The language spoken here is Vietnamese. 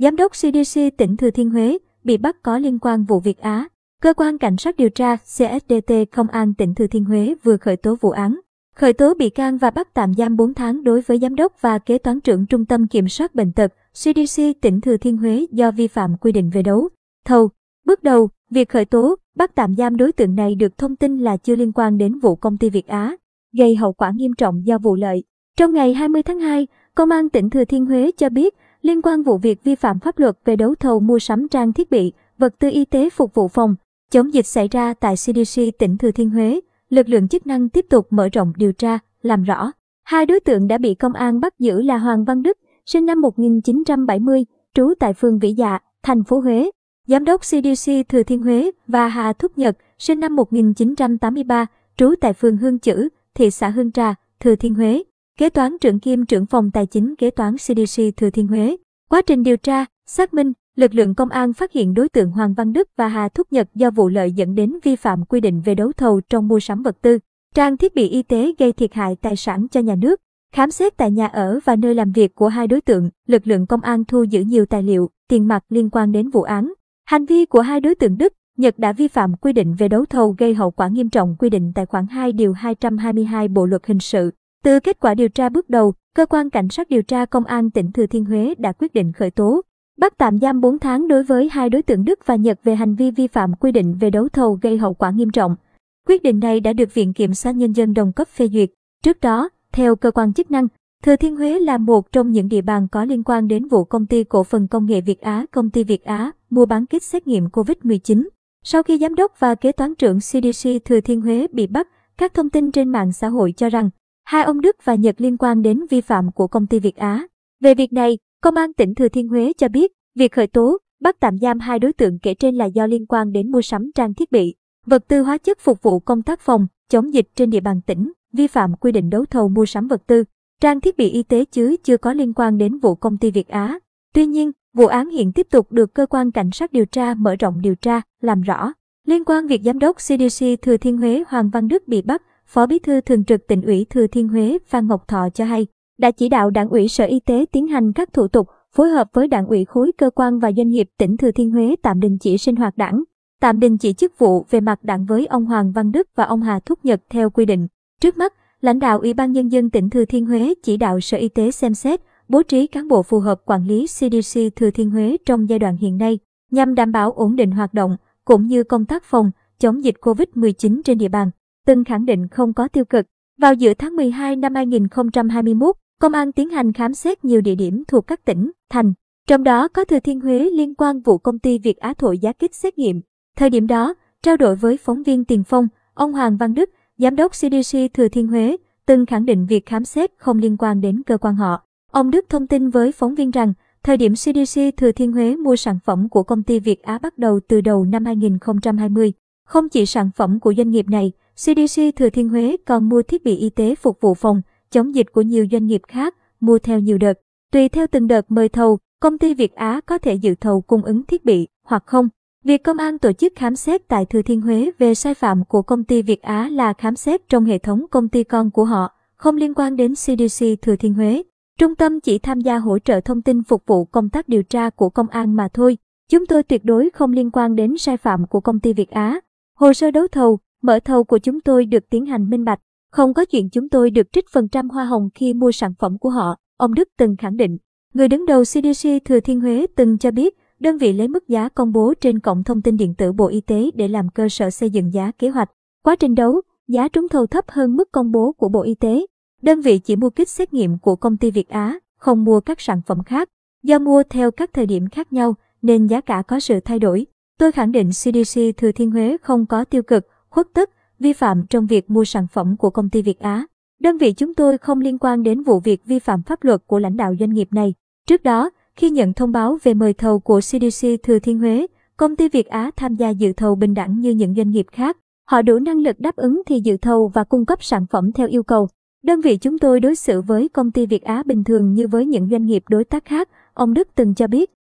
Giám đốc CDC tỉnh Thừa Thiên Huế bị bắt có liên quan vụ Việt Á. Cơ quan Cảnh sát điều tra CSDT Công an tỉnh Thừa Thiên Huế vừa khởi tố vụ án, khởi tố bị can và bắt tạm giam 4 tháng đối với giám đốc và kế toán trưởng Trung tâm Kiểm soát Bệnh tật CDC tỉnh Thừa Thiên Huế do vi phạm quy định về đấu thầu. Bước đầu, việc khởi tố, bắt tạm giam đối tượng này được thông tin là chưa liên quan đến vụ công ty Việt Á, gây hậu quả nghiêm trọng do vụ lợi. Trong ngày 20 tháng 2, Công an tỉnh Thừa Thiên Huế cho biết liên quan vụ việc vi phạm pháp luật về đấu thầu mua sắm trang thiết bị, vật tư y tế phục vụ phòng chống dịch xảy ra tại CDC tỉnh Thừa Thiên Huế, lực lượng chức năng tiếp tục mở rộng điều tra, làm rõ. Hai đối tượng đã bị công an bắt giữ là Hoàng Văn Đức, sinh năm 1970, trú tại phường Vĩ Dạ, thành phố Huế, giám đốc CDC Thừa Thiên Huế và Hà Thúc Nhật, sinh năm 1983, trú tại phường Hương Chữ, thị xã Hương Trà, Thừa Thiên Huế, kế toán trưởng kiêm trưởng phòng tài chính kế toán CDC Thừa Thiên Huế. Quá trình điều tra, xác minh, lực lượng công an phát hiện đối tượng Hoàng Văn Đức và Hà Thúc Nhật do vụ lợi dẫn đến vi phạm quy định về đấu thầu trong mua sắm vật tư, trang thiết bị y tế gây thiệt hại tài sản cho nhà nước. Khám xét tại nhà ở và nơi làm việc của hai đối tượng, lực lượng công an thu giữ nhiều tài liệu, tiền mặt liên quan đến vụ án. Hành vi của hai đối tượng Đức, Nhật đã vi phạm quy định về đấu thầu gây hậu quả nghiêm trọng quy định tại khoản 2 điều 222 Bộ luật hình sự. Từ kết quả điều tra bước đầu, cơ quan cảnh sát điều tra công an tỉnh Thừa Thiên Huế đã quyết định khởi tố, bắt tạm giam 4 tháng đối với hai đối tượng Đức và Nhật về hành vi vi phạm quy định về đấu thầu gây hậu quả nghiêm trọng. Quyết định này đã được Viện Kiểm sát Nhân dân đồng cấp phê duyệt. Trước đó, theo cơ quan chức năng, Thừa Thiên Huế là một trong những địa bàn có liên quan đến vụ công ty cổ phần công nghệ Việt Á, công ty Việt Á, mua bán kit xét nghiệm COVID-19. Sau khi giám đốc và kế toán trưởng CDC Thừa Thiên Huế bị bắt, các thông tin trên mạng xã hội cho rằng hai ông Đức và Nhật liên quan đến vi phạm của công ty Việt Á. Về việc này, Công an tỉnh Thừa Thiên Huế cho biết, việc khởi tố, bắt tạm giam hai đối tượng kể trên là do liên quan đến mua sắm trang thiết bị, vật tư hóa chất phục vụ công tác phòng, chống dịch trên địa bàn tỉnh, vi phạm quy định đấu thầu mua sắm vật tư, trang thiết bị y tế chứ chưa có liên quan đến vụ công ty Việt Á. Tuy nhiên, vụ án hiện tiếp tục được cơ quan cảnh sát điều tra mở rộng điều tra, làm rõ. Liên quan việc giám đốc CDC Thừa Thiên Huế Hoàng Văn Đức bị bắt, Phó Bí thư Thường trực tỉnh ủy Thừa Thiên Huế Phan Ngọc Thọ cho hay, đã chỉ đạo Đảng ủy Sở Y tế tiến hành các thủ tục, phối hợp với Đảng ủy khối cơ quan và doanh nghiệp tỉnh Thừa Thiên Huế tạm đình chỉ sinh hoạt đảng, tạm đình chỉ chức vụ về mặt đảng với ông Hoàng Văn Đức và ông Hà Thúc Nhật theo quy định. Trước mắt, lãnh đạo Ủy ban Nhân dân tỉnh Thừa Thiên Huế chỉ đạo Sở Y tế xem xét, bố trí cán bộ phù hợp quản lý CDC Thừa Thiên Huế trong giai đoạn hiện nay, nhằm đảm bảo ổn định hoạt động, cũng như công tác phòng, chống dịch COVID-19 trên địa bàn. Từng khẳng định không có tiêu cực. Vào giữa tháng 12 năm 2021, Công an tiến hành khám xét nhiều địa điểm thuộc các tỉnh, thành, trong đó có Thừa Thiên Huế liên quan vụ công ty Việt Á thổi giá kích xét nghiệm. Thời điểm đó, trao đổi với phóng viên Tiền Phong, ông Hoàng Văn Đức, giám đốc CDC Thừa Thiên Huế, từng khẳng định việc khám xét không liên quan đến cơ quan họ. Ông Đức thông tin với phóng viên rằng, thời điểm CDC Thừa Thiên Huế mua sản phẩm của công ty Việt Á bắt đầu từ đầu năm 2020. Không chỉ sản phẩm của doanh nghiệp này, CDC Thừa Thiên Huế còn mua thiết bị y tế phục vụ phòng, chống dịch của nhiều doanh nghiệp khác, mua theo nhiều đợt. Tùy theo từng đợt mời thầu, công ty Việt Á có thể dự thầu cung ứng thiết bị hoặc không. Việc công an tổ chức khám xét tại Thừa Thiên Huế về sai phạm của công ty Việt Á là khám xét trong hệ thống công ty con của họ, không liên quan đến CDC Thừa Thiên Huế. Trung tâm chỉ tham gia hỗ trợ thông tin phục vụ công tác điều tra của công an mà thôi. Chúng tôi tuyệt đối không liên quan đến sai phạm của công ty Việt Á. Hồ sơ đấu thầu, mở thầu của chúng tôi được tiến hành minh bạch. Không có chuyện chúng tôi được trích phần trăm hoa hồng khi mua sản phẩm của họ, ông Đức từng khẳng định. Người đứng đầu CDC Thừa Thiên Huế từng cho biết, đơn vị lấy mức giá công bố trên cổng thông tin điện tử Bộ Y tế để làm cơ sở xây dựng giá kế hoạch. Quá trình đấu, giá trúng thầu thấp hơn mức công bố của Bộ Y tế. Đơn vị chỉ mua kit xét nghiệm của công ty Việt Á, không mua các sản phẩm khác. Do mua theo các thời điểm khác nhau, nên giá cả có sự thay đổi. Tôi khẳng định CDC Thừa Thiên Huế không có tiêu cực, khuất tức, vi phạm trong việc mua sản phẩm của công ty Việt Á. Đơn vị chúng tôi không liên quan đến vụ việc vi phạm pháp luật của lãnh đạo doanh nghiệp này. Trước đó, khi nhận thông báo về mời thầu của CDC Thừa Thiên Huế, công ty Việt Á tham gia dự thầu bình đẳng như những doanh nghiệp khác. Họ đủ năng lực đáp ứng thì dự thầu và cung cấp sản phẩm theo yêu cầu. Đơn vị chúng tôi đối xử với công ty Việt Á bình thường như với những doanh nghiệp đối tác khác, ông Đức từng cho biết.